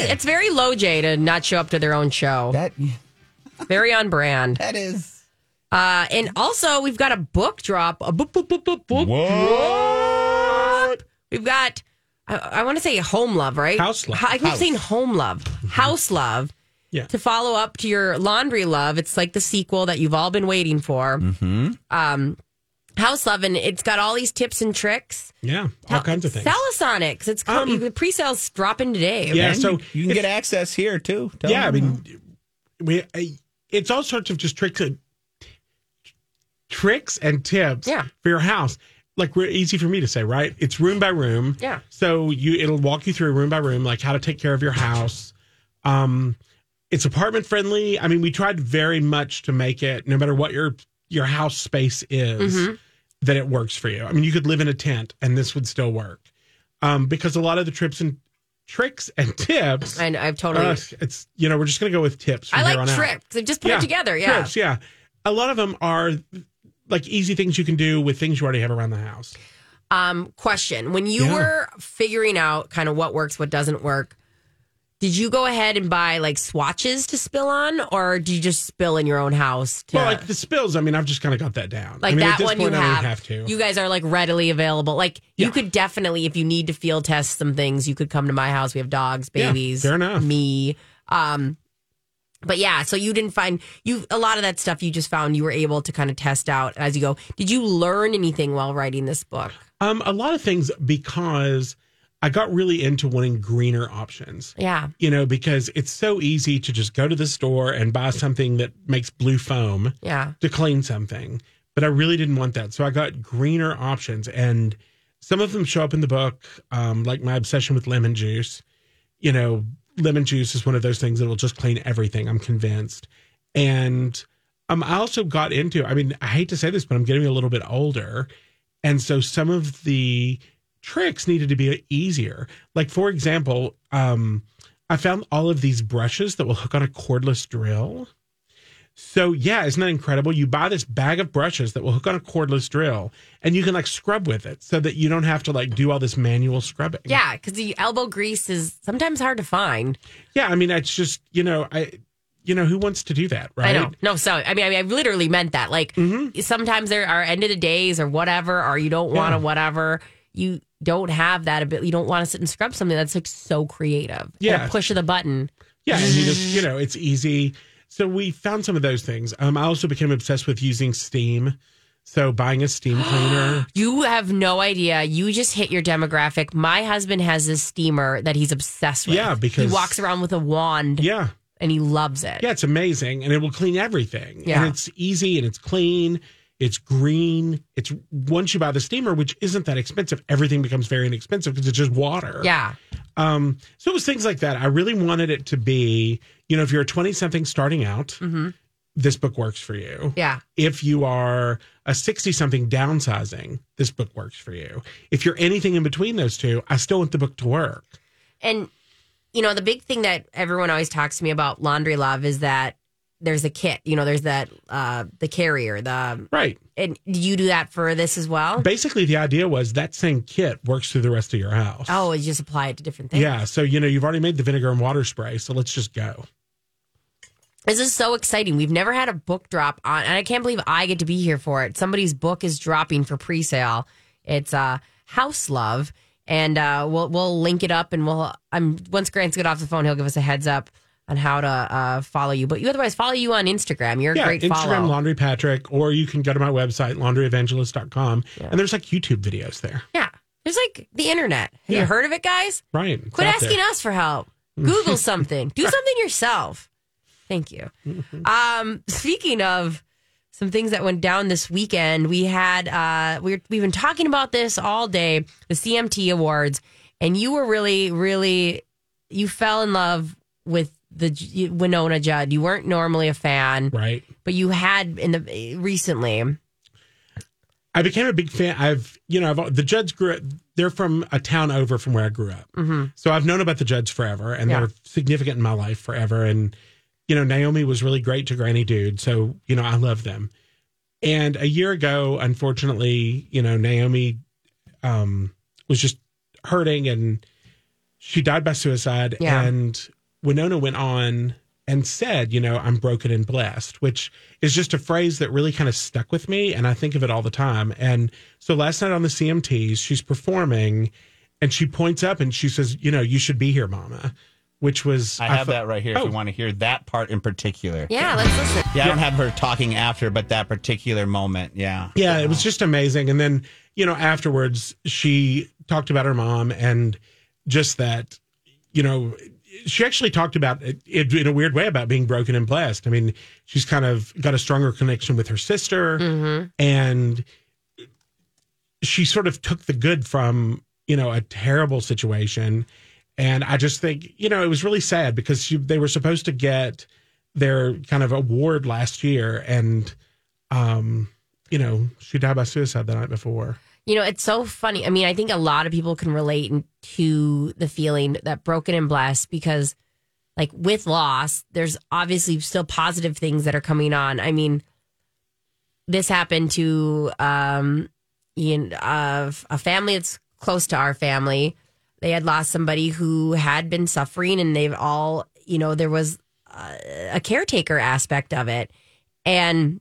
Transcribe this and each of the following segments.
It's very low J to not show up to their own show. That Very on brand. that is. Uh, and also, we've got a book drop. A book, book, book, book, book. What? We've got, I, I want to say home love, right? House love. I keep House. saying home love. House love. Yeah. To follow up to your laundry love, it's like the sequel that you've all been waiting for. Mm-hmm. Um, House love, and it's got all these tips and tricks. Yeah, all kinds of things. Salisonics. It's com- Um, the pre-sales dropping today. Yeah, And so you can if- get access here too. Tell yeah, I them. mean, we I, it's all sorts of just tricks and tricks and tips Yeah. for your house. Like easy for me to say, right? It's room by room. Yeah. So you it'll walk you through room by room, like how to take care of your house. Um, it's apartment friendly. I mean, we tried very much to make it, no matter what your your house space is, Mm-hmm. That it works for you. I mean, you could live in a tent and this would still work, um, because a lot of the trips and tricks and tips. And I've totally. Uh, it's you know we're just gonna go with tips. I like out. tricks. Just put it together. Yeah. trips, yeah. A lot of them are like easy things you can do with things you already have around the house. Um, question: When you Yeah. were figuring out kind of what works, what doesn't work, did you go ahead and buy like swatches to spill on, or do you just spill in your own house? To, Well, like the spills. I mean, I've just kind of got that down. like I mean, that at this one point, you I don't have. have to. You guys are like readily available. Like you Yeah. could definitely, if you need to field test some things, you could come to my house. We have dogs, Yeah, babies, fair enough. me. Um, but yeah, so you didn't find you a lot of that stuff. You just found you were able to kind of test out as you go. Did you learn anything while writing this book? um, a lot of things because I got really into wanting greener options. Yeah, You know, because it's so easy to just go to the store and buy something that makes blue foam. yeah. to clean something, but I really didn't want that. So I got greener options, and some of them show up in the book, um, like my obsession with lemon juice. You know, lemon juice is one of those things that will just clean everything. I'm convinced, and um, I also got into. I mean, I hate to say this, but I'm getting a little bit older, and so some of the tricks needed to be easier. Like for example, um, I found all of these brushes that will hook on a cordless drill. So yeah, isn't that incredible? You buy this bag of brushes that will hook on a cordless drill, and you can like scrub with it, so that you don't have to like do all this manual scrubbing. Yeah, because the elbow grease is sometimes hard to find. yeah. I mean, it's just you know, I, you know, who wants to do that, right? I know. No, so I mean, I mean, I literally meant that. Like sometimes there are end of the days or whatever, or you don't want to Yeah. whatever. You don't have that ability. You don't want to sit and scrub something that's like so creative. Yeah. And push of the button. Yeah, and you just you know, it's easy. So we found some of those things. Um, I also became obsessed with using steam. So buying a steam cleaner. You have no idea. You just hit your demographic. My husband has this steamer that he's obsessed with. Yeah, because- he walks around with a wand Yeah. and he loves it. Yeah, it's amazing, and it will clean everything. Yeah. and it's easy and it's clean. It's green. It's once you buy the steamer, which isn't that expensive, everything becomes very inexpensive because it's just water. Yeah. Um. So it was things like that. I really wanted it to be, you know, if you're a twenty something starting out, this book works for you. Mm-hmm. Yeah. If you are a sixty something downsizing, this book works for you. If you're anything in between those two, I still want the book to work. And you know, the big thing that everyone always talks to me about laundry love is that there's a kit. You know, there's that uh the carrier, the Right. and do you do that for this as well? Basically, the idea was that same kit works through the rest of your house. Oh, you just apply it to different things. Yeah. So, you know, you've already made the vinegar and water spray. So let's just go. This is so exciting. We've never had a book drop on, and I can't believe I get to be here for it. Somebody's book is dropping for pre-sale. It's uh, House Love, and uh, we'll we'll link it up, and we'll. I'm once Grant's get off the phone, he'll give us a heads up on how to uh, follow you. But you otherwise follow you on Instagram. You're a yeah, great Instagram follow. Laundry Patric, or you can go to my website, laundryevangelist.com, and there's like YouTube videos there. yeah, there's like the internet. Have Yeah. you heard of it, guys? Right. Quit asking there. us for help. Google something. Do something yourself. Thank you. Um, speaking of some things that went down this weekend, we had uh, we we've been talking about this all day, the CMT Awards, and you were really, really, you fell in love with the Wynonna Judd. You weren't normally a fan, Right. but you had in the recently. I became a big fan. I've, you know, I've, the Judds grew up, they're from a town over from where I grew up. Mm-hmm. So I've known about the Judds forever and Yeah. they're significant in my life forever. And, you know, Naomi was really great to Granny Dude. So, you know, I love them. And a year ago, unfortunately, you know, Naomi um, was just hurting and she died by suicide. Yeah. And Wynonna went on and said, you know, I'm broken and blessed, which is just a phrase that really kind of stuck with me. And I think of it all the time. And so last night on the CMTs, she's performing and she points up and she says, you know, you should be here, mama, which was, I have fe- that right here if Oh. you want to hear that part in particular. Yeah, let's listen. Yeah, I don't have her talking after, but that particular moment, yeah. Yeah, it was just amazing. And then, you know, afterwards, she talked about her mom and just that, you know, she actually talked about it, in a weird way about being broken and blessed. I mean, she's kind of got a stronger connection with her sister and she sort of took the good from, you know, a terrible situation. And I just think, you know, it was really sad because she, they were supposed to get their kind of award last year and, um, you know, she died by suicide the night before. You know, it's so funny. I mean, I think a lot of people can relate to the feeling that broken and blessed because, like, with loss, there's obviously still positive things that are coming on. I mean, this happened to um, you know, a family that's close to our family. They had lost somebody who had been suffering, and they've all, you know, there was uh, a caretaker aspect of it. And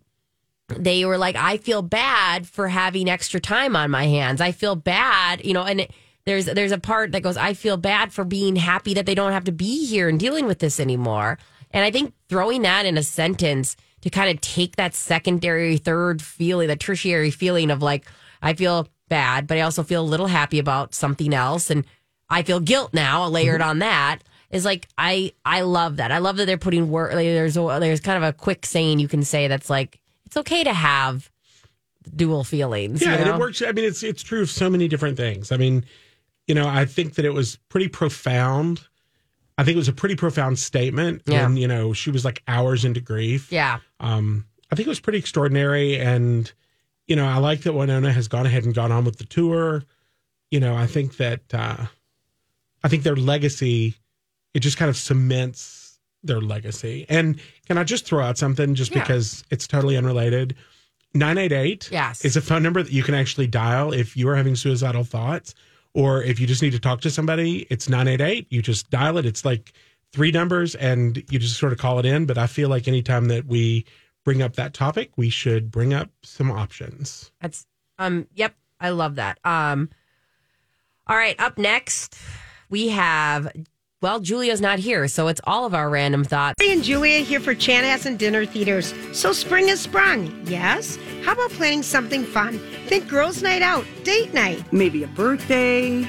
they were like, I feel bad for having extra time on my hands. I feel bad, you know, and it, there's there's a part that goes, I feel bad for being happy that they don't have to be here and dealing with this anymore. And I think throwing that in a sentence to kind of take that secondary, third feeling, the tertiary feeling of like, I feel bad, but I also feel a little happy about something else, and I feel guilt now layered mm-hmm. on that is like I I love that. I love that they're putting work. Like, there's a, there's kind of a quick saying you can say that's like it's okay to have dual feelings. Yeah, you and it works. I mean, it's it's true of so many different things. I mean, you know, I think that it was pretty profound. I think it was a pretty profound statement. Yeah. And, you know, she was like hours into grief. Yeah, Um, I think it was pretty extraordinary. And, you know, I like that Wynonna has gone ahead and gone on with the tour. You know, I think that, uh, I think their legacy, it just kind of cements their legacy. And can I just throw out something just Yeah. because it's totally unrelated? 988 Yes. is a phone number that you can actually dial if you are having suicidal thoughts or if you just need to talk to somebody. It's 988. You just dial it. It's like three numbers and you just sort of call it in. But I feel like anytime that we bring up that topic, we should bring up some options. that's um. Yep, I love that. Um. All right, up next we have. Well, Julia's not here, so it's all of our random thoughts. Hey and Julia here for Chanhassen Dinner Theaters. So spring has sprung, yes? How about planning something fun? Think girls' night out, date night. maybe a birthday,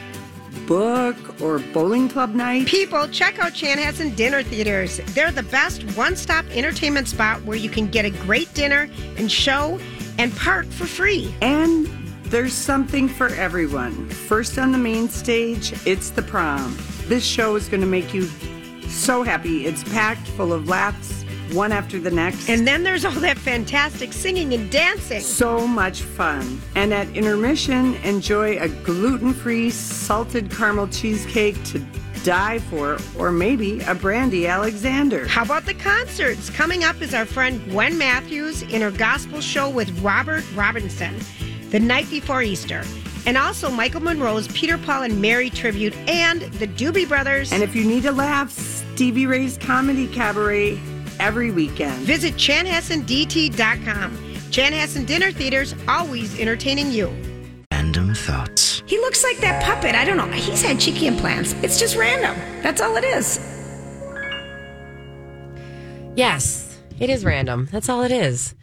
book, or bowling club night. People, check out Chanhassen Dinner Theaters. They're the best one-stop entertainment spot where you can get a great dinner and show and park for free. And there's something for everyone. First on the main stage, it's the prom. This show is going to make you so happy. It's packed full of laughs, one after the next. And then there's all that fantastic singing and dancing. so much fun. And at intermission, enjoy a gluten free salted caramel cheesecake to die for, or maybe a brandy Alexander. How about the concerts? Coming up is our friend Gwen Matthews in her gospel show with Robert Robinson the night before Easter. And also Michael Monroe's Peter Paul and Mary tribute and the Doobie Brothers. And if you need a laugh, Stevie Ray's Comedy Cabaret every weekend. Visit chanhassendt.com. Chanhassen Dinner Theaters, always entertaining you. Random thoughts. He looks like that puppet. I don't know. He's had cheeky implants. It's just random. That's all it is. Yes, it is random. That's all it is.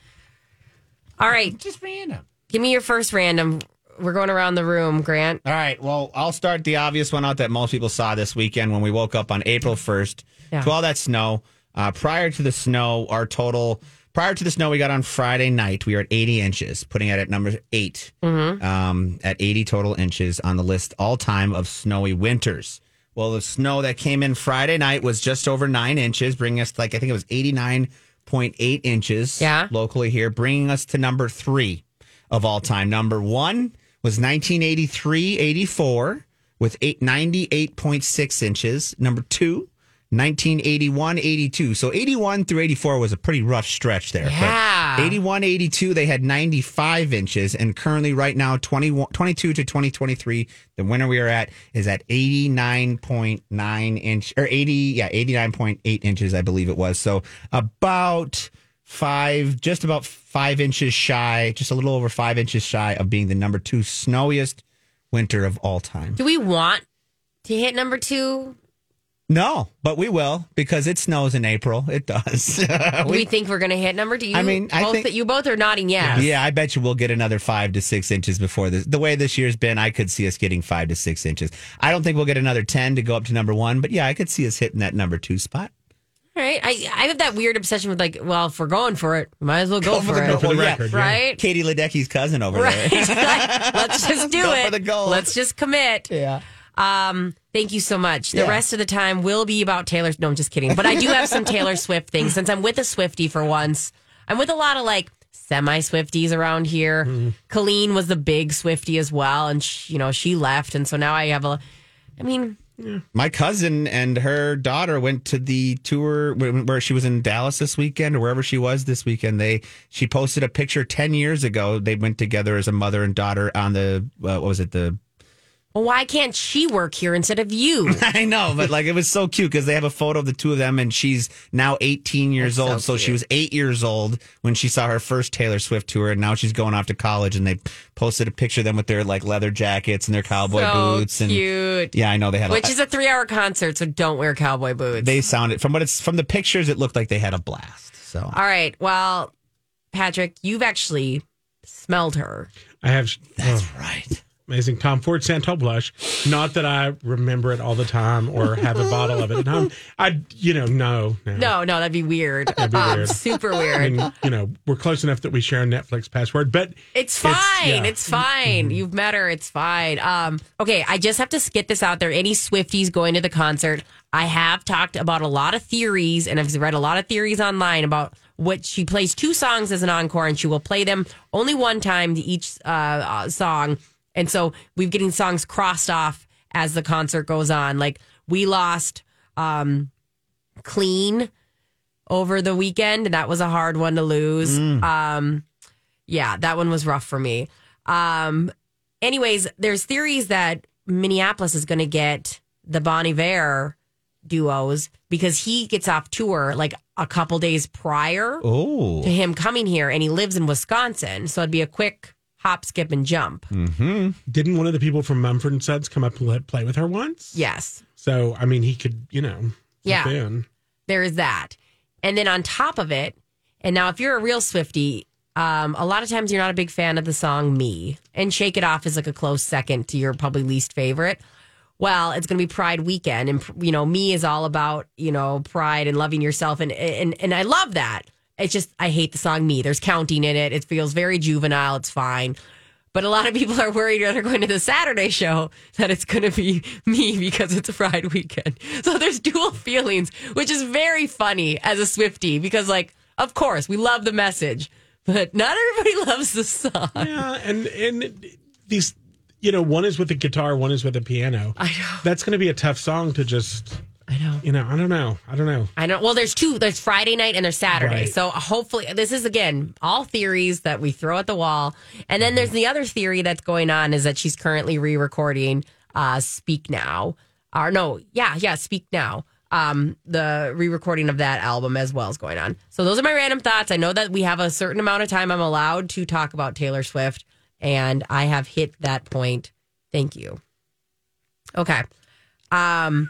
All right, Just random. give me your first random. We're going around the room, Grant. All right. Well, I'll start the obvious one out that most people saw this weekend when we woke up on April 1st Yeah. to all that snow. Uh, prior to the snow, our total, prior to the snow we got on Friday night, we were at 80 inches, putting it at number 8 um, at 80 total inches on the list all time of snowy winters. Well, the snow that came in Friday night was just over nine inches, bringing us like, I think it was 89.8 inches Yeah. locally here, bringing us to number three of all time. Number one was 1983 84 with eight, 98.6 inches. Number two, 1981 82. So 81 through 84 was a pretty rough stretch there. But Yeah. 81 82, they had 95 inches. And currently, right now, 21, 22 to 2023, the winter we are at is at 89.9 inch or 80, yeah, 89.8 inches, I believe it was. So about five, just about five inches shy, just a little over five inches shy of being the number two snowiest winter of all time. Do we want to hit number two? No, but we will because it snows in April. It does. Do we think we're going to hit number? You? I mean, I both think- that you both are nodding yes. yeah, I bet you we'll get another five to six inches before this. The way this year's been, I could see us getting five to six inches. I don't think we'll get another 10 to go up to number one, but yeah, I could see us hitting that number two spot. All right. I, I have that weird obsession with like, well, if we're going for it, we might as well go, for, the it. goal. For the record, yeah. Right? Katie Ledecky's cousin over Right. there. Like, let's just do Go it. for the gold. Let's just commit. Yeah. Um, thank you so much. The Yeah. rest of the time will be about Taylor. No, I'm just kidding. But I do have some Taylor Swift things since I'm with a Swifty for once. I'm with a lot of like semi Swifties around here. Mm-hmm. Colleen was the big Swifty as well, and she, you know she left, and so now I have a. I mean, My cousin and her daughter went to the tour where she was in Dallas this weekend or wherever she was this weekend. They she posted a picture 10 years ago. They went together as a mother and daughter on the uh, what was it the why can't she work here instead of you? I know, but like it was so cute because they have a photo of the two of them, and she's now 18 years That's old. So, she was eight years old when she saw her first Taylor Swift tour, and now she's going off to college. And they posted a picture of them with their like leather jackets and their cowboy so boots. And cute. yeah, I know they had. Which a, is a three-hour concert, so don't wear cowboy boots. they sounded from what it's from the pictures, it looked like they had a blast. So All right. Well, Patric, you've actually smelled her. I have that's oh, right. Amazing Tom Ford Santal blush. Not that I remember it all the time or have a bottle of it at home. I, you know, no, no. No, no, that'd be weird. be Um, weird. super I weird. mean, you know, we're close enough that we share a Netflix password, but It's fine. It's, yeah. fine. You've met her. It's fine. Um, okay, I just have to get this out there. Any Swifties going to the concert? I have talked about a lot of theories, and I've read a lot of theories online about what she plays two songs as an encore, and she will play them only one time to each uh, uh, song. And so we're getting songs crossed off as the concert goes on. Like we lost um, "Clean" over the weekend, and that was a hard one to lose. Um, yeah, that one was rough for me. Um, anyways, there's theories that Minneapolis is going to get the Bon Iver duos because he gets off tour like a couple days prior Oh, to him coming here, and he lives in Wisconsin, so it'd be a quick hop, skip, and jump. didn't one of the people from Mumford and Sons come up and let, play with her once? Yes, So, I mean, he could, you know, Yeah. in. there is that. And then on top of it, and now if you're a real Swifty, um, a lot of times you're not a big fan of the song Me. And Shake It Off is like a close second to your probably least favorite. Well, it's going to be Pride weekend. And, you know, Me is all about, you know, pride and loving yourself. And, and, and I love that. It's just, I hate the song Me. There's counting in it. It feels very juvenile. It's fine. But a lot of people are worried that they're going to the Saturday show that it's going to be me because it's a Pride weekend. So there's dual feelings, which is very funny as a Swifty because, like, of course, we love the message, but not everybody loves the song. Yeah, and and these, you know, one is with a guitar, one is with a piano. I know. That's going to be a tough song to just, I know. you know, I don't know, I don't know. I know. Well, there's two. There's Friday night and there's Saturday. Right. So hopefully, this is again all theories that we throw at the wall. And then there's the other theory that's going on is that she's currently re-recording uh, "Speak Now." Or no, yeah, yeah, "Speak Now." Um, the re-recording of that album as well is going on. So those are my random thoughts. I know that we have a certain amount of time I'm allowed to talk about Taylor Swift, and I have hit that point. Thank you. Okay. Um,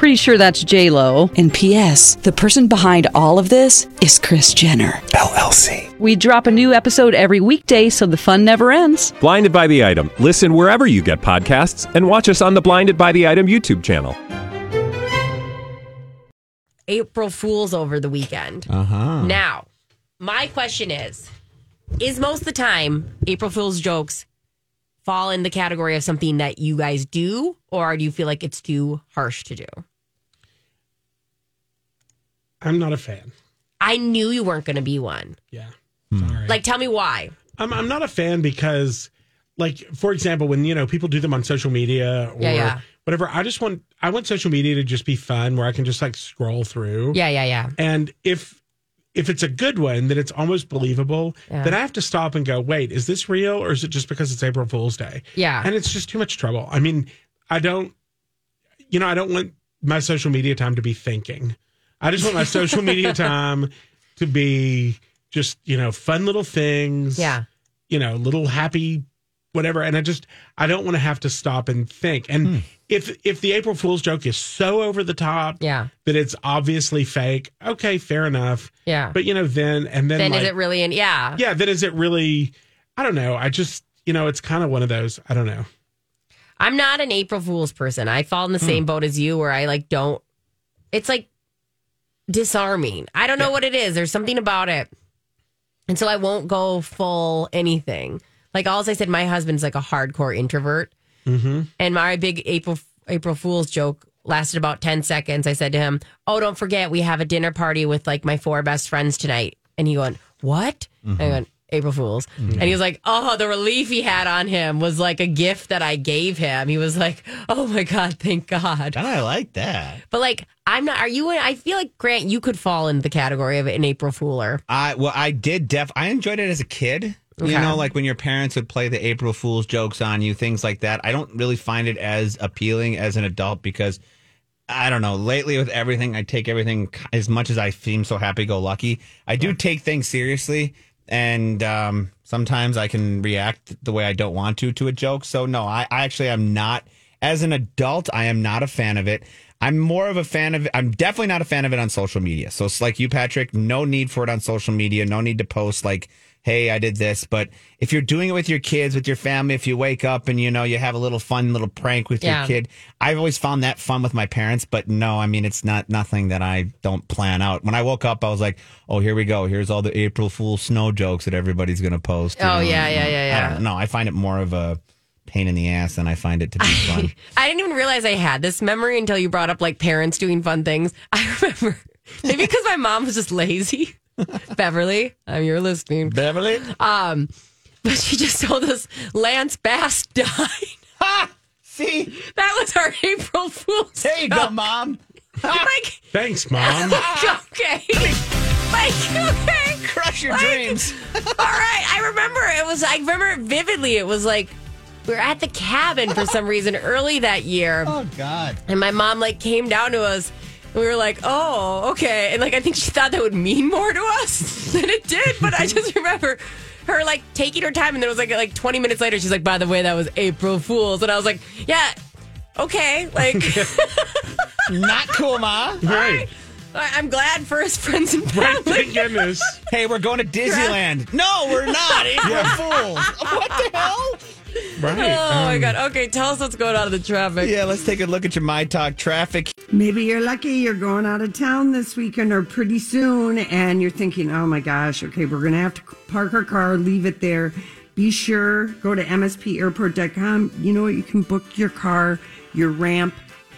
Pretty sure that's J Lo. And P.S. The person behind all of this is Kris Jenner LLC. We drop a new episode every weekday, so the fun never ends. Blinded by the item. Listen wherever you get podcasts, and watch us on the Blinded by the Item YouTube channel. April Fools over the weekend. Uh huh. Now, my question is Is most of the time April Fool's jokes fall in the category of something that you guys do, or do you feel like it's too harsh to do? I'm not a fan. I knew you weren't going to be one. Yeah. Hmm. Sorry. Like, tell me why. I'm, I'm not a fan because, like, for example, when you know people do them on social media or Yeah, yeah. whatever, I just want I want social media to just be fun where I can just like scroll through. Yeah, yeah, yeah. And if if it's a good one, then it's almost believable. Yeah. Then I have to stop and go, wait, is this real or is it just because it's April Fool's Day? Yeah. And it's just too much trouble. I mean, I don't, you know, I don't want my social media time to be thinking. I just want my social media time to be just, you know, fun little things. Yeah. You know, little happy whatever. And I just I don't want to have to stop and think. And hmm. if if the April Fool's joke is so over the top Yeah. that it's obviously fake, okay, fair enough. Yeah. But you know, then and then, then like, is it really in? Yeah. yeah, then is it really I don't know. I just you know, it's kind of one of those. I don't know. I'm not an April Fool's person. I fall in the hmm. same boat as you where I like don't, it's like disarming. I don't know what it is. There's something about it. And so I won't go full anything. Like all I said, my husband's like a hardcore introvert. Mm-hmm. And my big April April Fool's joke lasted about 10 seconds. I said to him, Oh, don't forget, we have a dinner party with like my four best friends tonight. And he went, What? I went, April Fools. Mm-hmm. And he was like, Oh, the relief he had on him was like a gift that I gave him. He was like, Oh my God, thank God. And I like that. But like, I'm not, are you, I feel like, Grant, you could fall into the category of an April Fooler. I well, I did def. I enjoyed it as a kid. Okay. You know, like when your parents would play the April Fool's jokes on you, things like that. I don't really find it as appealing as an adult because I don't know. Lately, with everything, I take everything as much as I seem so happy go lucky. I do take things seriously, and um, sometimes I can react the way I don't want to to a joke. So no, I, I actually am not. As an adult, I am not a fan of it. I'm more of a fan of. I'm definitely not a fan of it on social media. So it's like you, Patric, no need for it on social media. No need to post like, hey, I did this. But if you're doing it with your kids, with your family, if you wake up and you know you have a little fun little prank with Yeah. your kid, I've always found that fun with my parents. But no, I mean it's not nothing that I don't plan out. When I woke up, I was like, oh, here we go. Here's all the April Fool snow jokes that everybody's gonna post. Oh, know? yeah, yeah, uh, yeah, I yeah. don't know. I find it more of a pain in the ass than I find it to be fun. I didn't even realize I had this memory until you brought up like parents doing fun things. I remember maybe because my mom was just lazy. Beverly, um, you're listening. Beverly, Um, but she just told us Lance Bass died. see, That was our April Fool's. there you joke. go, mom. Like, Thanks, mom. okay. Like, okay. Crush your Like- dreams. All right. I remember it was, I remember it vividly. It was like, we were at the cabin for some reason early that year. Oh God. And my mom like came down to us. And we were like, oh, okay. And like, I think she thought that would mean more to us than it did. But I just remember her like taking her time. And then it was like, like 20 minutes later, she's like, by the way, that was April Fool's. And I was like, yeah, okay. Like, Not cool, ma. right. I- I'm glad for his friends and Right. family. Thank goodness. Hey, we're going to Disneyland. No, we're not. April Fools. What the hell? Right. Oh my Um, God. Okay, tell us what's going on in the traffic. Yeah, let's take a look at your My Talk traffic. Maybe you're lucky you're going out of town this weekend or pretty soon, and you're thinking, oh my gosh, okay, we're going to have to park our car, leave it there. Be sure, go to mspairport.com. You know what? You can book your car, your ramp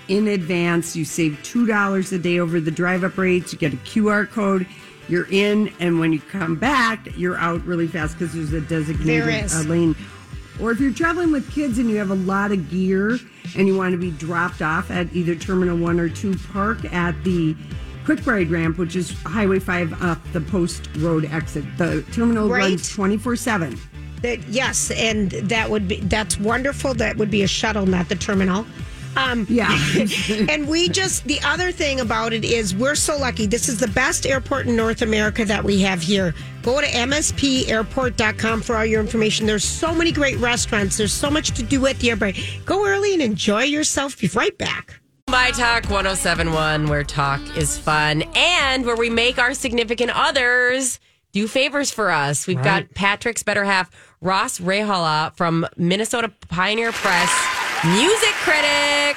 in advance. You save $2 a day over the drive up rates. You get a QR code. You're in, and when you come back, you're out really fast because there's a designated is. uh, lane. Or if you're traveling with kids and you have a lot of gear and you want to be dropped off at either Terminal 1 or 2, park at the Quick Ride Ramp, which is Highway 5 up the Post Road exit. The terminal Right. runs 24 7. That yes, and that would be that's wonderful. That would be a shuttle, not the terminal. Um, Yeah. and we just the other thing about it is we're so lucky. This is the best airport in North America that we have here. Go to mspairport.com for all your information. There's so many great restaurants. There's so much to do at the airport. Go early and enjoy yourself. Be right back. My Talk 1071, where talk is fun and where we make our significant others do favors for us. We've got Patric's better half, Ross Raihala from Minnesota Pioneer Press, music critic,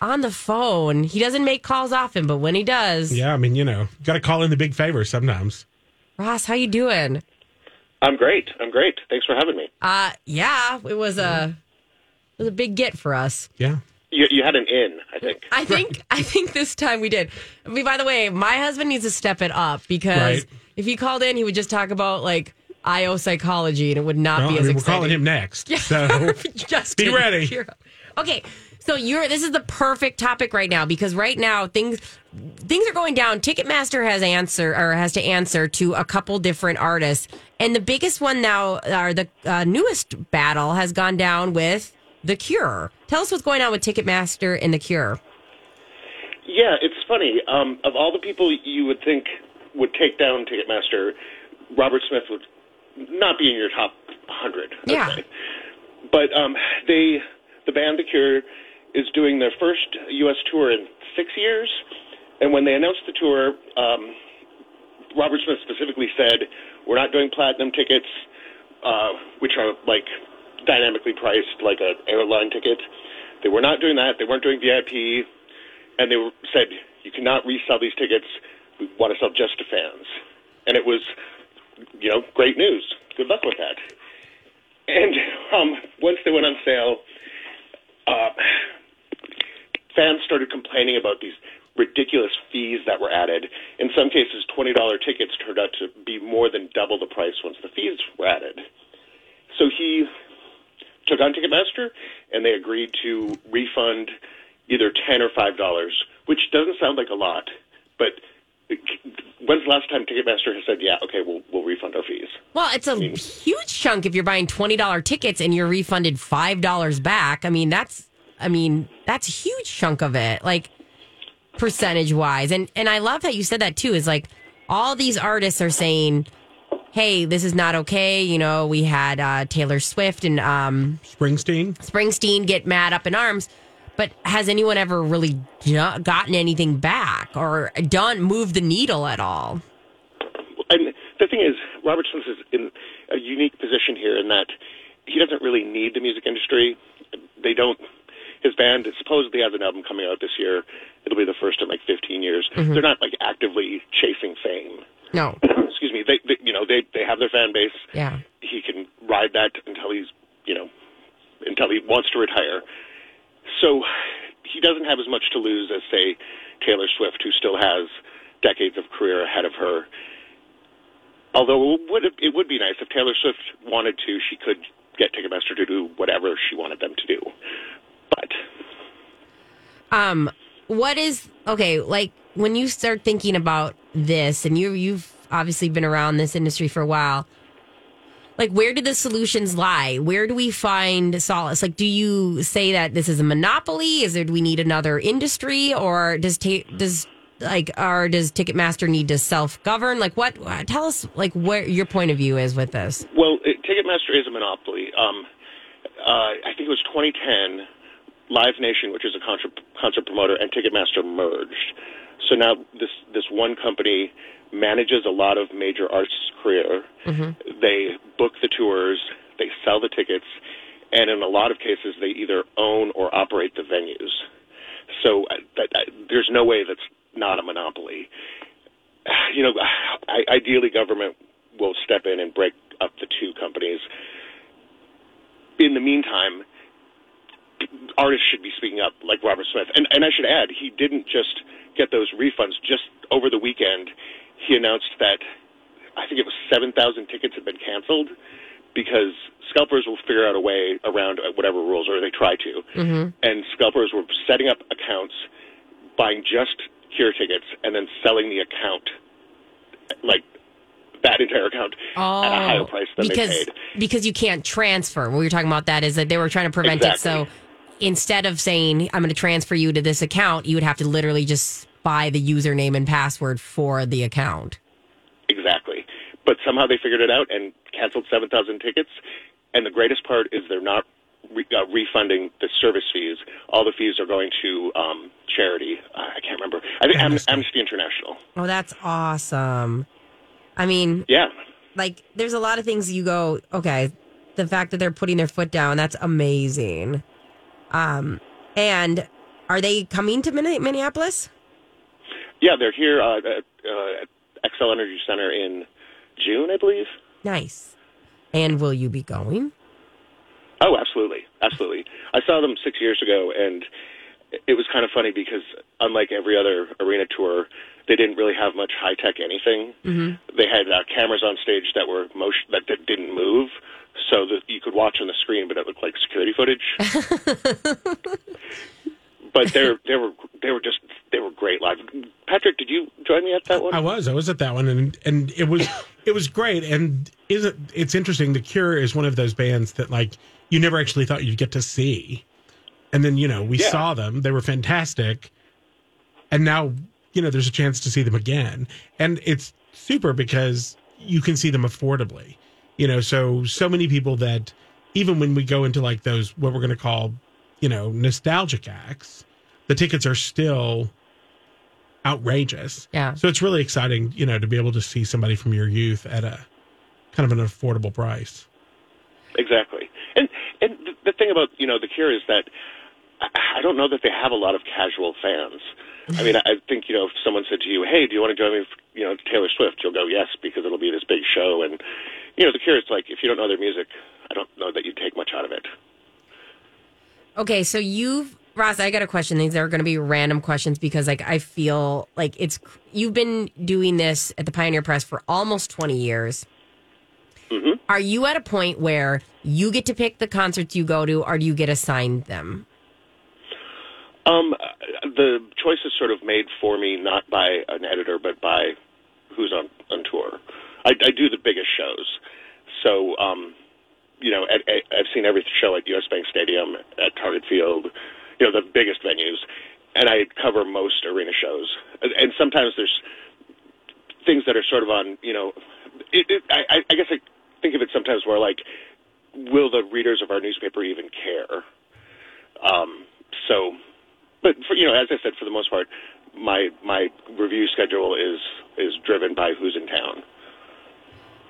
on the phone. He doesn't make calls often, but when he does, Yeah, I mean, you know, got to call in the big favor sometimes. Ross, how you doing? I'm great. I'm great. Thanks for having me. Uh, yeah, it was a it was a big get for us. Yeah. You, you had an in, I think. I think I think this time we did. I mean, by the way, my husband needs to step it up because Right. if he called in, he would just talk about like IO psychology, and it would not Well, be I as mean, we're calling him next. So just be ready. Cheer. Okay, so you're this is the perfect topic right now because right now things things are going down. Ticketmaster has answer or has to answer to a couple different artists, and the biggest one now, or the uh, newest battle, has gone down with The Cure. Tell us what's going on with Ticketmaster and The Cure. Yeah, it's funny. Um, of all the people you would think would take down Ticketmaster, Robert Smith would not be in your top 100. Yeah. say. But um, they, the band The Cure, is doing their first U.S. tour in six years. And when they announced the tour, um, Robert Smith specifically said, "We're not doing platinum tickets, uh, which are like dynamically priced like an airline ticket. They were not doing that. They weren't doing VIP, and they were, said you cannot resell these tickets. We want to sell just to fans." And it was, you know, great news. Good luck with that. And um, once they went on sale, uh, fans started complaining about these ridiculous fees that were added. In some cases, $20 tickets turned out to be more than double the price once the fees were added. So he took on Ticketmaster, and they agreed to refund either 10 or $5, which doesn't sound like a lot, but when's the last time Ticketmaster has said, yeah, okay, we'll, we'll refund our fees? Well, it's a huge chunk if you're buying twenty dollar tickets and you're refunded five dollars back. I mean, that's I mean, that's a huge chunk of it, like percentage wise. And and I love that you said that too, is like all these artists are saying, Hey, this is not okay. You know, we had uh, Taylor Swift and um, Springsteen. Springsteen get mad up in arms. But has anyone ever really gotten anything back or done move the needle at all? And the thing is, Robert Smith is in a unique position here in that he doesn't really need the music industry. They don't. His band supposedly has an album coming out this year. It'll be the first in like 15 years. Mm-hmm. They're not like actively chasing fame. No. Excuse me. They, they, you know, they they have their fan base. Yeah. He can ride that until he's, you know, until he wants to retire. So he doesn't have as much to lose as say Taylor Swift, who still has decades of career ahead of her. Although it would it would be nice if Taylor Swift wanted to, she could get Ticketmaster to do whatever she wanted them to do. But Um, what is okay? Like when you start thinking about this, and you you've obviously been around this industry for a while. Like, where do the solutions lie? Where do we find solace? Like, do you say that this is a monopoly? Is there do we need another industry, or does ta- does like or does Ticketmaster need to self govern? Like, what? Tell us like where your point of view is with this. Well, it, Ticketmaster is a monopoly. Um, uh, I think it was 2010. Live Nation, which is a concert, concert promoter, and Ticketmaster merged. So now this this one company manages a lot of major artists' career. They book the tours, they sell the tickets, and in a lot of cases, they either own or operate the venues. So uh, that, uh, there's no way that's not a monopoly. You know, I, ideally, government will step in and break up the two companies. In the meantime, artists should be speaking up, like Robert Smith. And and I should add, he didn't just get those refunds. Just over the weekend, he announced that I think it was seven thousand tickets had been canceled because scalpers will figure out a way around whatever rules, or they try to. Mm-hmm. And scalpers were setting up accounts, buying just Cure tickets, and then selling the account, like that entire account, at a higher price than Oh, because they paid. because you can't transfer. What we were talking about that is that they were trying to prevent it. So instead of saying I'm going to transfer you to this account, you would have to literally just buy the username and password for the account. Exactly. But somehow they figured it out and canceled 7,000 tickets. And the greatest part is they're not re- uh, refunding the service fees. All the fees are going to um, charity. Uh, I can't remember. I think Amnesty, Amnesty International. Oh, that's awesome. I mean, Yeah. like there's a lot of things you go, okay, the fact that they're putting their foot down, that's amazing. Um and are they coming to Minneapolis? Yeah, they're here uh, at uh, Xcel Energy Center in June, I believe. Nice. And will you be going? Oh, absolutely, absolutely. I saw them six years ago, and it was kind of funny because unlike every other arena tour, they didn't really have much high tech anything. Mm-hmm. They had uh, cameras on stage that were motion that did- didn't move, so that you could watch on the screen, but it looked like security footage. but they're they were they were just they were great live. Patric, did you join me at that one? I was. I was at that one, and and it was it was great. And isn't it's interesting? The Cure is one of those bands that like you never actually thought you'd get to see, and then you know we Yeah. saw them. They were fantastic, and now you know there's a chance to see them again, and it's super because you can see them affordably. You know, so so many people that even when we go into like those what we're going to call you know nostalgic acts, the tickets are still outrageous. Yeah. So it's really exciting, you know, to be able to see somebody from your youth at a kind of an affordable price. Exactly. And and the, the thing about you know the Cure is that I, I don't know that they have a lot of casual fans. I mean, I I think you know if someone said to you, "Hey, do you want to join me?" For, you know, Taylor Swift, you'll go yes because it'll be this big show. And you know, the Cure is like if you don't know their music, I don't know that you'd take much out of it. Okay, so you've Ross, I got a question. These are going to be random questions because like I feel like it's you've been doing this at the Pioneer Press for almost 20 years. Are you at a point where you get to pick the concerts you go to or do you get assigned them? Um, the choice is sort of made for me not by an editor, but by who's on on tour. I, I do the biggest shows, so um, you know, at, at, I've seen every show at U.S. Bank Stadium, at Target Field, you know, the biggest venues, and I cover most arena shows. And, sometimes there's things that are sort of on, you know, it, it, I, I guess I think of it sometimes where like, will the readers of our newspaper even care? Um, so, but for, you know, as I said, for the most part, my my review schedule is is driven by who's in town.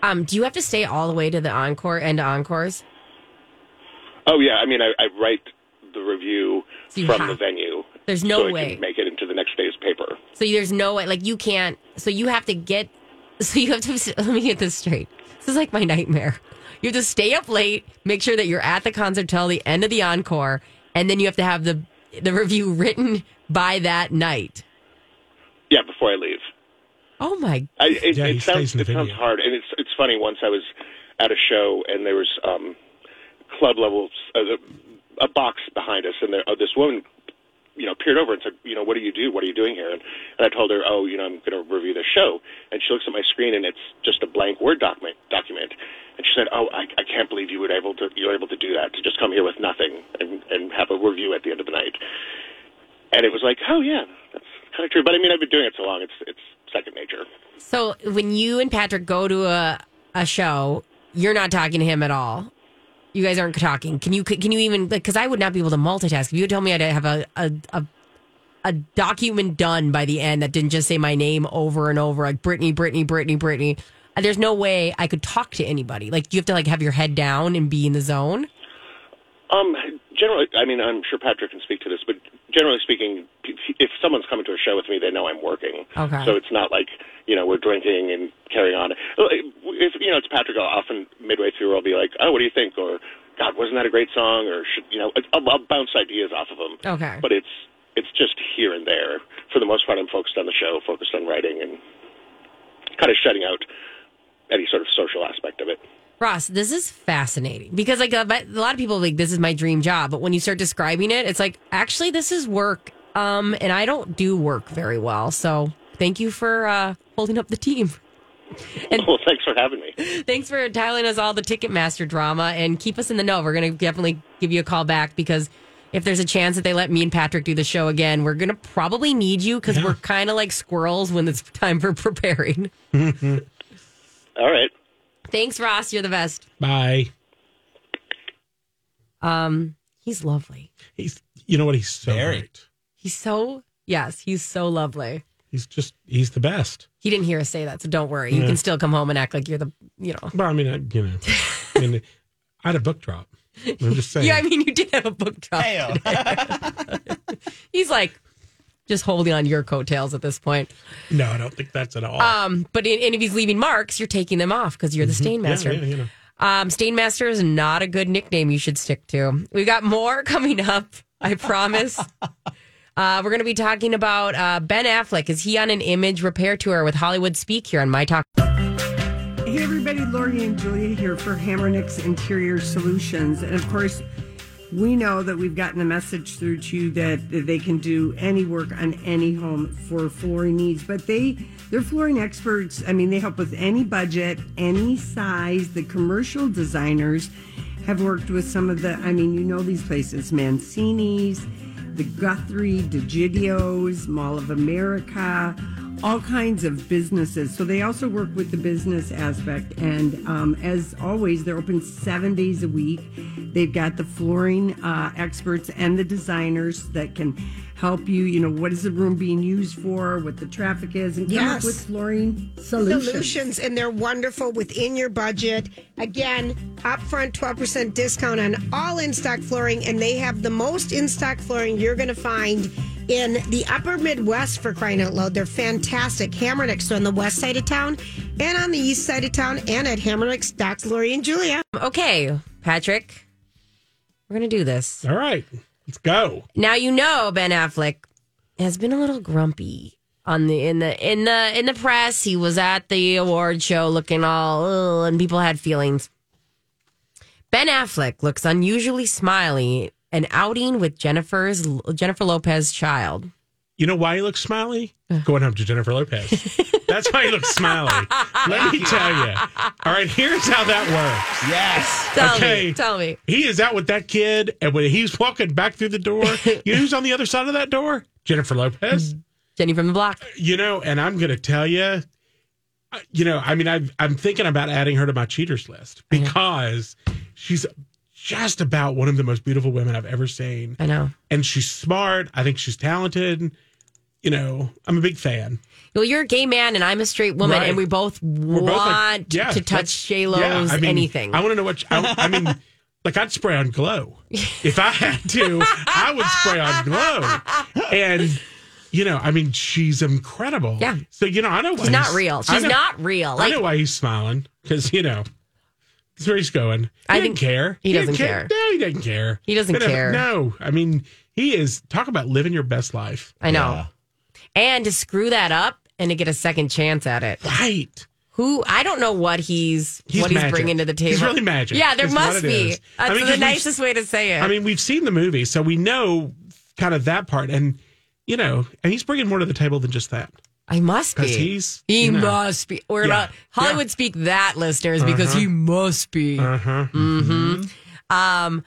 Um, do you have to stay all the way to the encore and encores? Oh yeah, I mean, I, I write the review So from have- the venue. There's no so it way. can make it into the next day's paper. So there's no way, like you can't. So you have to get. So you have to. Let me get this straight. This is like my nightmare. You have to stay up late, make sure that you're at the concert till the end of the encore, and then you have to have the the review written by that night. Yeah, before I leave. Oh my! I, it, Yeah, it sounds stays in the it sounds hard, and it's it's funny. Once I was at a show, and there was um, club level uh, a box behind us, and there, uh, this woman, you know, peered over and said, "You know, what do you do? What are you doing here?" And, and I told her, "Oh, you know, I'm going to review the show." And she looks at my screen, and it's just a blank Word document. Document, and she said, "Oh, I, I can't believe you were able to you're able to do that to just come here with nothing and and have a review at the end of the night." And it was like, "Oh yeah, that's kind of true." But I mean, I've been doing it so long; it's it's second nature. So when you and Patric go to a a show, you're not talking to him at all. You guys aren't talking. Can you can you even like? Because I would not be able to multitask. If you told me I'd have a a, a a document done by the end that didn't just say my name over and over, like Brittany, Brittany, Brittany, Brittany. uh, There's no way I could talk to anybody. Like you have to like have your head down and be in the zone. Um, generally, I mean, I'm sure Patric can speak to this, but generally speaking, if someone's coming to a show with me, they know I'm working. Okay. So it's not like you know we're drinking and carrying on. If you know it's Patric, I'll often midway through I'll be like, "Oh, what do you think?" or "God, wasn't that a great song?" or should, you know, I'll, I'll bounce ideas off of them. Okay. But it's it's just here and there. For the most part, I'm focused on the show, focused on writing, and kind of shutting out any sort of social aspect of it. Ross, this is fascinating because like a, a lot of people are like this is my dream job, but when you start describing it, it's like actually this is work, um, and I don't do work very well. So thank you for uh, holding up the team. And well, thanks for having me. Thanks for telling us all the Ticketmaster drama and keep us in the know. We're going to definitely give you a call back because if there's a chance that they let me and Patric do the show again, we're going to probably need you because yeah. we're kind of like squirrels when it's time for preparing. all right. Thanks, Ross. You're the best. Bye. Um, he's lovely. He's, you know what? He's so Very. great. He's so yes, he's so lovely. He's just he's the best. He didn't hear us say that, so don't worry. You Yeah. can still come home and act like you're the you know. Well, I mean, I, you know, I, mean, I had a book drop. I'm just saying. Yeah, I mean, you did have a book drop. today. he's like just holding on your coattails at this point. no, I don't think that's at all. Um, but in, and if he's leaving marks, you're taking them off because you're the stain master. Mm-hmm. Yeah, yeah, you know. Um, Stain Master is not a good nickname you should stick to. We've got more coming up, I promise. uh, we're going to be talking about uh, Ben Affleck. Is he on an image repair tour with Hollywood Speak here on My Talk? Hey everybody, Lori and Julia here for Hamernick's Interior Solutions. And of course, we know that we've gotten a message through to you that they can do any work on any home for flooring needs, but they they're flooring experts. I mean, they help with any budget, any size. The commercial designers have worked with some of the I mean, you know these places, Mancini's, the Guthrie, DeGidio's, Mall of America, all kinds of businesses. So they also work with the business aspect. And um, as always, they're open seven days a week. They've got the flooring uh, experts and the designers that can help you. You know, what is the room being used for, what the traffic is, and come Yes. up with flooring solutions. Solutions, and they're wonderful within your budget. Again, upfront 12% discount on all in stock flooring, and they have the most in stock flooring you're going to find in the upper Midwest for crying out loud. They're fantastic. Hamernick's on the west side of town and on the east side of town, and at Hamernick's. That's Lori and Julia. Okay, Patric, we're going to do this. All right, let's go. Now you know Ben Affleck has been a little grumpy on the in the in the in the press. He was at the award show looking all "Ugh," and people had feelings. Ben Affleck looks unusually smiley and outing with Jennifer's Jennifer Lopez child. You know why he looks smiley? Going home to Jennifer Lopez. That's why he looks smiley. Let me tell you. All right, here's how that works. Yes. Tell Okay. me, tell me. He is out with that kid, and when he's walking back through the door, you know who's on the other side of that door? Jennifer Lopez. Mm-hmm. Jenny from the block. You know, and I'm going to tell you, uh, you know, I mean, I've, I'm thinking about adding her to my cheaters list because she's just about one of the most beautiful women I've ever seen. I know. And she's smart. I think she's talented. You know, I'm a big fan. Well, you're a gay man and I'm a straight woman, Right. and we both We're both like- want yeah, to touch J Lo's yeah, I mean, anything. I want to know what I, I mean. Like I'd spray on glow if I had to. I would spray on glow, and you know, I mean, she's incredible. Yeah. So you know, I know why She's not real. She's know- not real. I know why he's smiling because you know that's where he's going. He I didn't care. he doesn't doesn't care. No, he doesn't care. He doesn't care. No, I mean, he is talk about living your best life. I know. And to screw that up and to get a second chance at it. Right. Who I don't know what he's, He's what he's magic. bringing to the table. He's really magic, Yeah, there must be. That's I mean, the nicest way to say it. I mean, we've seen the movie, so we know kind of that part, and you know, and he's bringing more to the table than just that. I must be. he's- he you know. must be. We're Yeah. about Hollywood speak that listeners because Uh-huh. he must be. Uh-huh. hmm Um,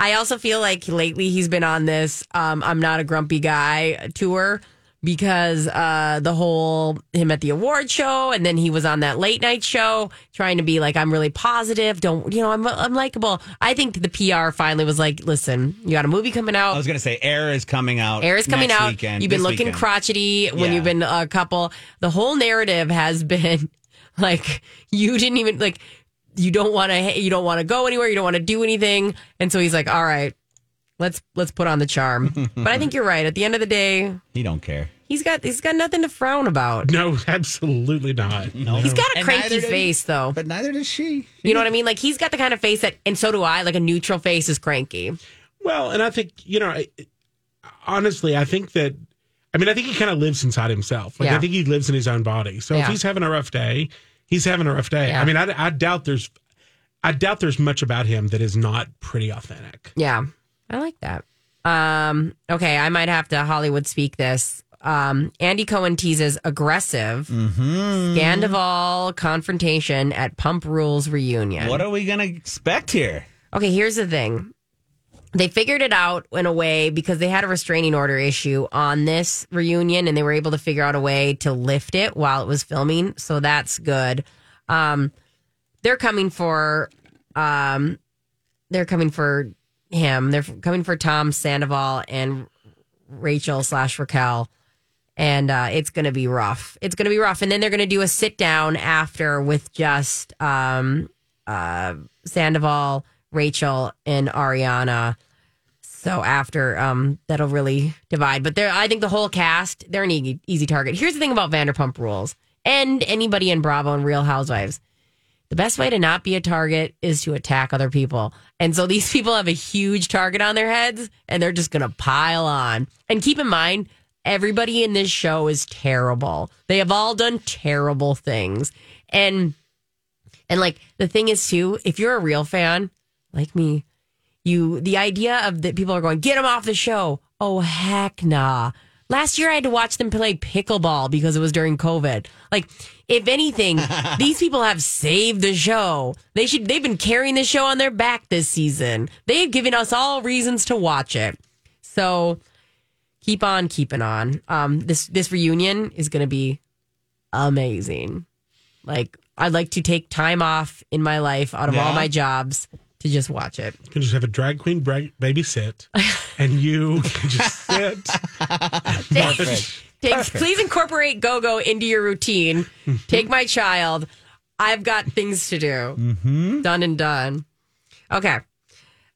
I also feel like lately he's been on this um, I'm not a grumpy guy tour because uh, the whole him at the award show and then he was on that late night show trying to be like I'm really positive don't you know I'm I'm likable I think the PR finally was like listen you got a movie coming out I was going to say Air is coming out. Air is coming next out. Weekend, you've been looking weekend. crotchety when Yeah. you've been a couple. The whole narrative has been like you didn't even like you don't want to you don't want to go anywhere, you don't want to do anything, and so he's like, all right, let's let's put on the charm. but I think you're right. At the end of the day, He don't care. he's got he's got nothing to frown about. No, absolutely not. No. He's got a And cranky neither did- face though. But neither does she. You know what I mean? Like he's got the kind of face that, and so do I. Like a neutral face is cranky. Well, and I think you know, I- honestly, I think that. I mean, I think he kind of lives inside himself. Like, Yeah. I think he lives in his own body. So if Yeah. he's having a rough day, he's having a rough day. Yeah. I mean, I, I doubt there's, I doubt there's much about him that is not pretty authentic. Yeah, I like that. Um, okay, I might have to Hollywood speak this. Um, Andy Cohen teases aggressive Mm-hmm. Scandoval confrontation at Pump Rules reunion. What are we gonna expect here? Okay, here's the thing. They figured it out in a way because they had a restraining order issue on this reunion and they were able to figure out a way to lift it while it was filming. So that's good. Um, they're coming for um, they're coming for him. They're coming for Tom Sandoval and Rachel slash Raquel. And uh, it's going to be rough. It's going to be rough. And then they're going to do a sit down after with just um, uh, Sandoval, Rachel, and Ariana. So after um, that'll really divide. But I think the whole cast they're an easy, easy target. Here's the thing about Vanderpump Rules and anybody in Bravo and Real Housewives. The best way to not be a target is to attack other people. And so these people have a huge target on their heads and they're just going to pile on. And keep in mind, everybody in this show is terrible. They have all done terrible things. And and like the thing is too, if you're a real fan like me, you the idea of that people are going, "Get them off the show." Oh heck nah. Last year I had to watch them play pickleball because it was during COVID. Like, if anything, these people have saved the show. They should they've been carrying the show on their back this season. They've given us all reasons to watch it. So keep on keeping on. Um this this reunion is gonna be amazing. Like I'd like to take time off in my life out of all my jobs to just watch it. You can just have a drag queen bra- babysit, and you can just sit. watch. Take, please incorporate go-go into your routine. Take my child. I've got things to do. Mm-hmm. Done and done. Okay.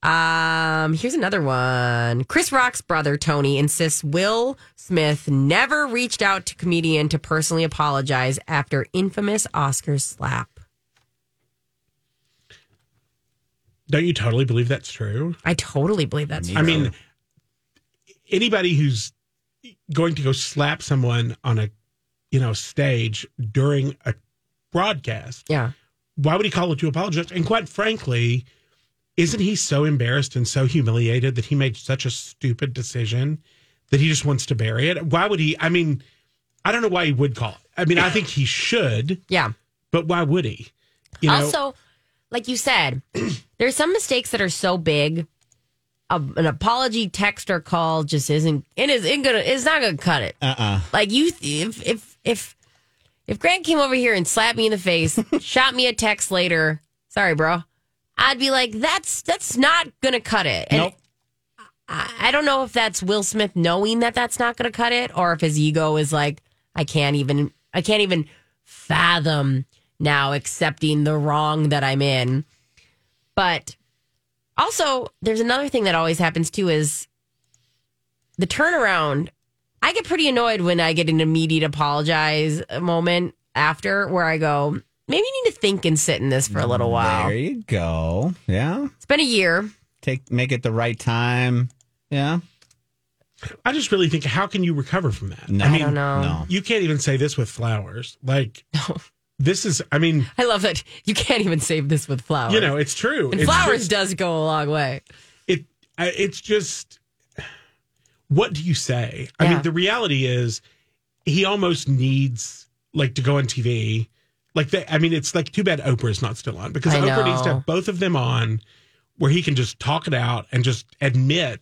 Um, here's another one. Chris Rock's brother Tony insists Will Smith never reached out to comedian to personally apologize after infamous Oscars slap. Don't you totally believe that's true? I totally believe that's true. I mean, anybody who's going to go slap someone on a, you know, stage during a broadcast, yeah. why would he call it to apologize? And quite frankly, isn't he so embarrassed and so humiliated that he made such a stupid decision that he just wants to bury it? Why would he? I mean, I don't know why he would call it. I mean, I think he should. Yeah. But why would he? You know, also, like you said, there's some mistakes that are so big. A, an apology text or call just isn't it is it gonna it's not gonna cut it. Uh uh Like you, if if if if Grant came over here and slapped me in the face, shot me a text later, sorry, bro, I'd be like, that's that's not gonna cut it. And Nope. I, I don't know if that's Will Smith knowing that that's not gonna cut it, or if his ego is like, I can't even I can't even fathom now accepting the wrong that I'm in. But also, there's another thing that always happens too is the turnaround. I get pretty annoyed when I get an immediate apologize moment after where I go, maybe you need to think and sit in this for a little while. There you go. Yeah. It's been a year. Take make it the right time. Yeah. I just really think, how can you recover from that? No. I I mean, don't know. No. you can't even say this with flowers. Like, this is, I mean, I love that you can't even save this with flowers. you know, it's true. and It's flowers just- does go a long way. it it's just what do you say i mean the reality is he almost needs like to go on tv like that i mean it's like too bad oprah's not still on because I oprah needs to have both of them on where he can just talk it out and just admit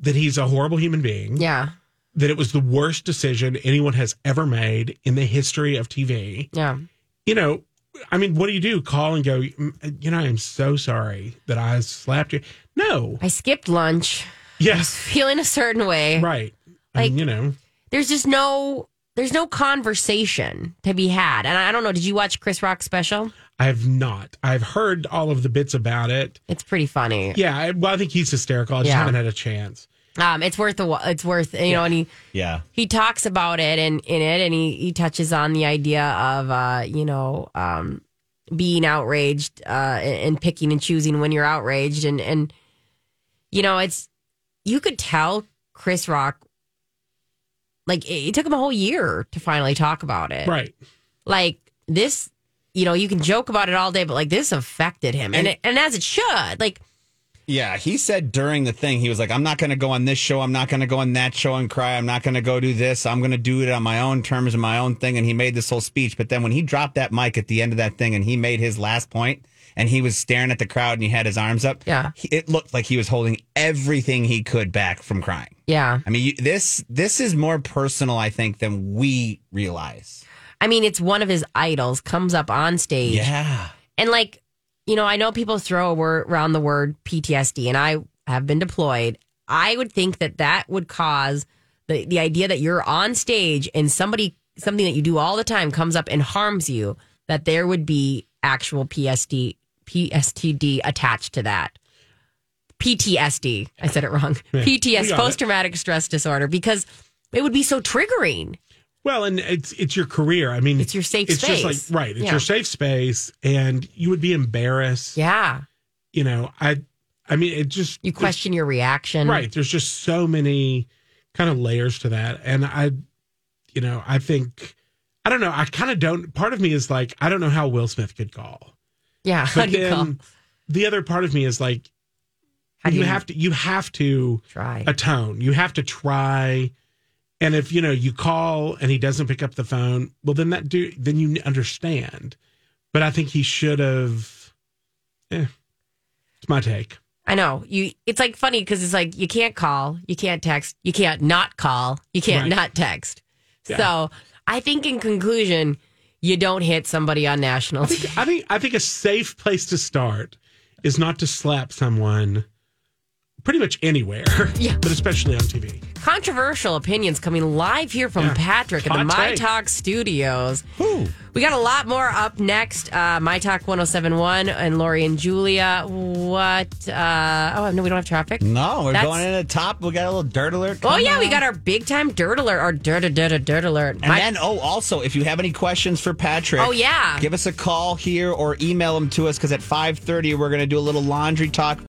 that he's a horrible human being Yeah. That it was the worst decision anyone has ever made in the history of tv Yeah. you know, I mean, what do you do? Call and go, "Mm, you know, I'm so sorry that I slapped you. No. I skipped lunch. Yes. Feeling a certain way. Right. I Like- mean, you know, There's just no there's no conversation to be had. And I don't know, did you watch Chris Rock's special? I have not. I've heard all of the bits about it. It's pretty funny. Yeah, I, well, I think he's hysterical. I just Yeah. haven't had a chance. Um, it's worth the it's worth you know, and he Yeah. he talks about it and in it, and he he touches on the idea of uh, you know, um, being outraged uh, and and picking and choosing when you're outraged, and and you know, it's you could tell Chris Rock like it, it took him a whole year to finally talk about it, Right. Like this, you know, you can joke about it all day, but like this affected him, and And- it, and as it should, like. Yeah, he said during the thing, he was like, I'm not going to go on this show. I'm not going to go on that show and cry. I'm not going to go do this. I'm going to do it on my own terms and my own thing. And he made this whole speech. But then when he dropped that mic at the end of that thing and he made his last point and he was staring at the crowd and he had his arms up, Yeah. he- it looked like he was holding everything he could back from crying. Yeah. I mean, you, this this is more personal, I think, than we realize. I mean, it's one of his idols comes up on stage. Yeah. And like, you know, I know people throw word around the word PTSD, and I have been deployed. I would think that that would cause the the idea that you're on stage and somebody something that you do all the time comes up and harms you. That there would be actual PSD PSTD attached to that. PTSD. I said it wrong. PTS, post traumatic stress disorder, because it would be so triggering. Well, and it's it's your career. I mean, It's your safe it's just like right. It's Yeah. your safe space, and you would be embarrassed. Yeah. You know, I, I mean, it just You question your reaction. Right. There's just so many kind of layers to that. And I, you know, I think, I don't know. I kind of don't, part of me is like, I don't know how Will Smith could call. Yeah. How But do you then call? the other part of me is like, How you you have to, you have to try atone. You have to try. And if, you know, you call and he doesn't pick up the phone, well, then that do, then you understand. But I think he should have, eh, it's my take. I know you. It's like funny because it's like you can't call, you can't text, you can't not call, you can't Right. not text. Yeah. So I think in conclusion, you don't hit somebody on national. TV. I think I think a safe place to start is not to slap someone pretty much anywhere. Yeah. But especially on TV. Controversial opinions coming live here from Yeah. Patric at the My. Talk studios. We got a lot more up next. Uh, My Talk 1071 and Lori and Julia. What? Uh, oh, no, we don't have traffic. No, we're That's- going in the top. We got a little dirt alert. Oh, yeah, we got our big time dirt alert or dirt, dirt, dirt alert. And My- then, oh, also, if you have any questions for Patric, Oh, yeah. give us a call here or email them to us because at five thirty we're going to do a little laundry talk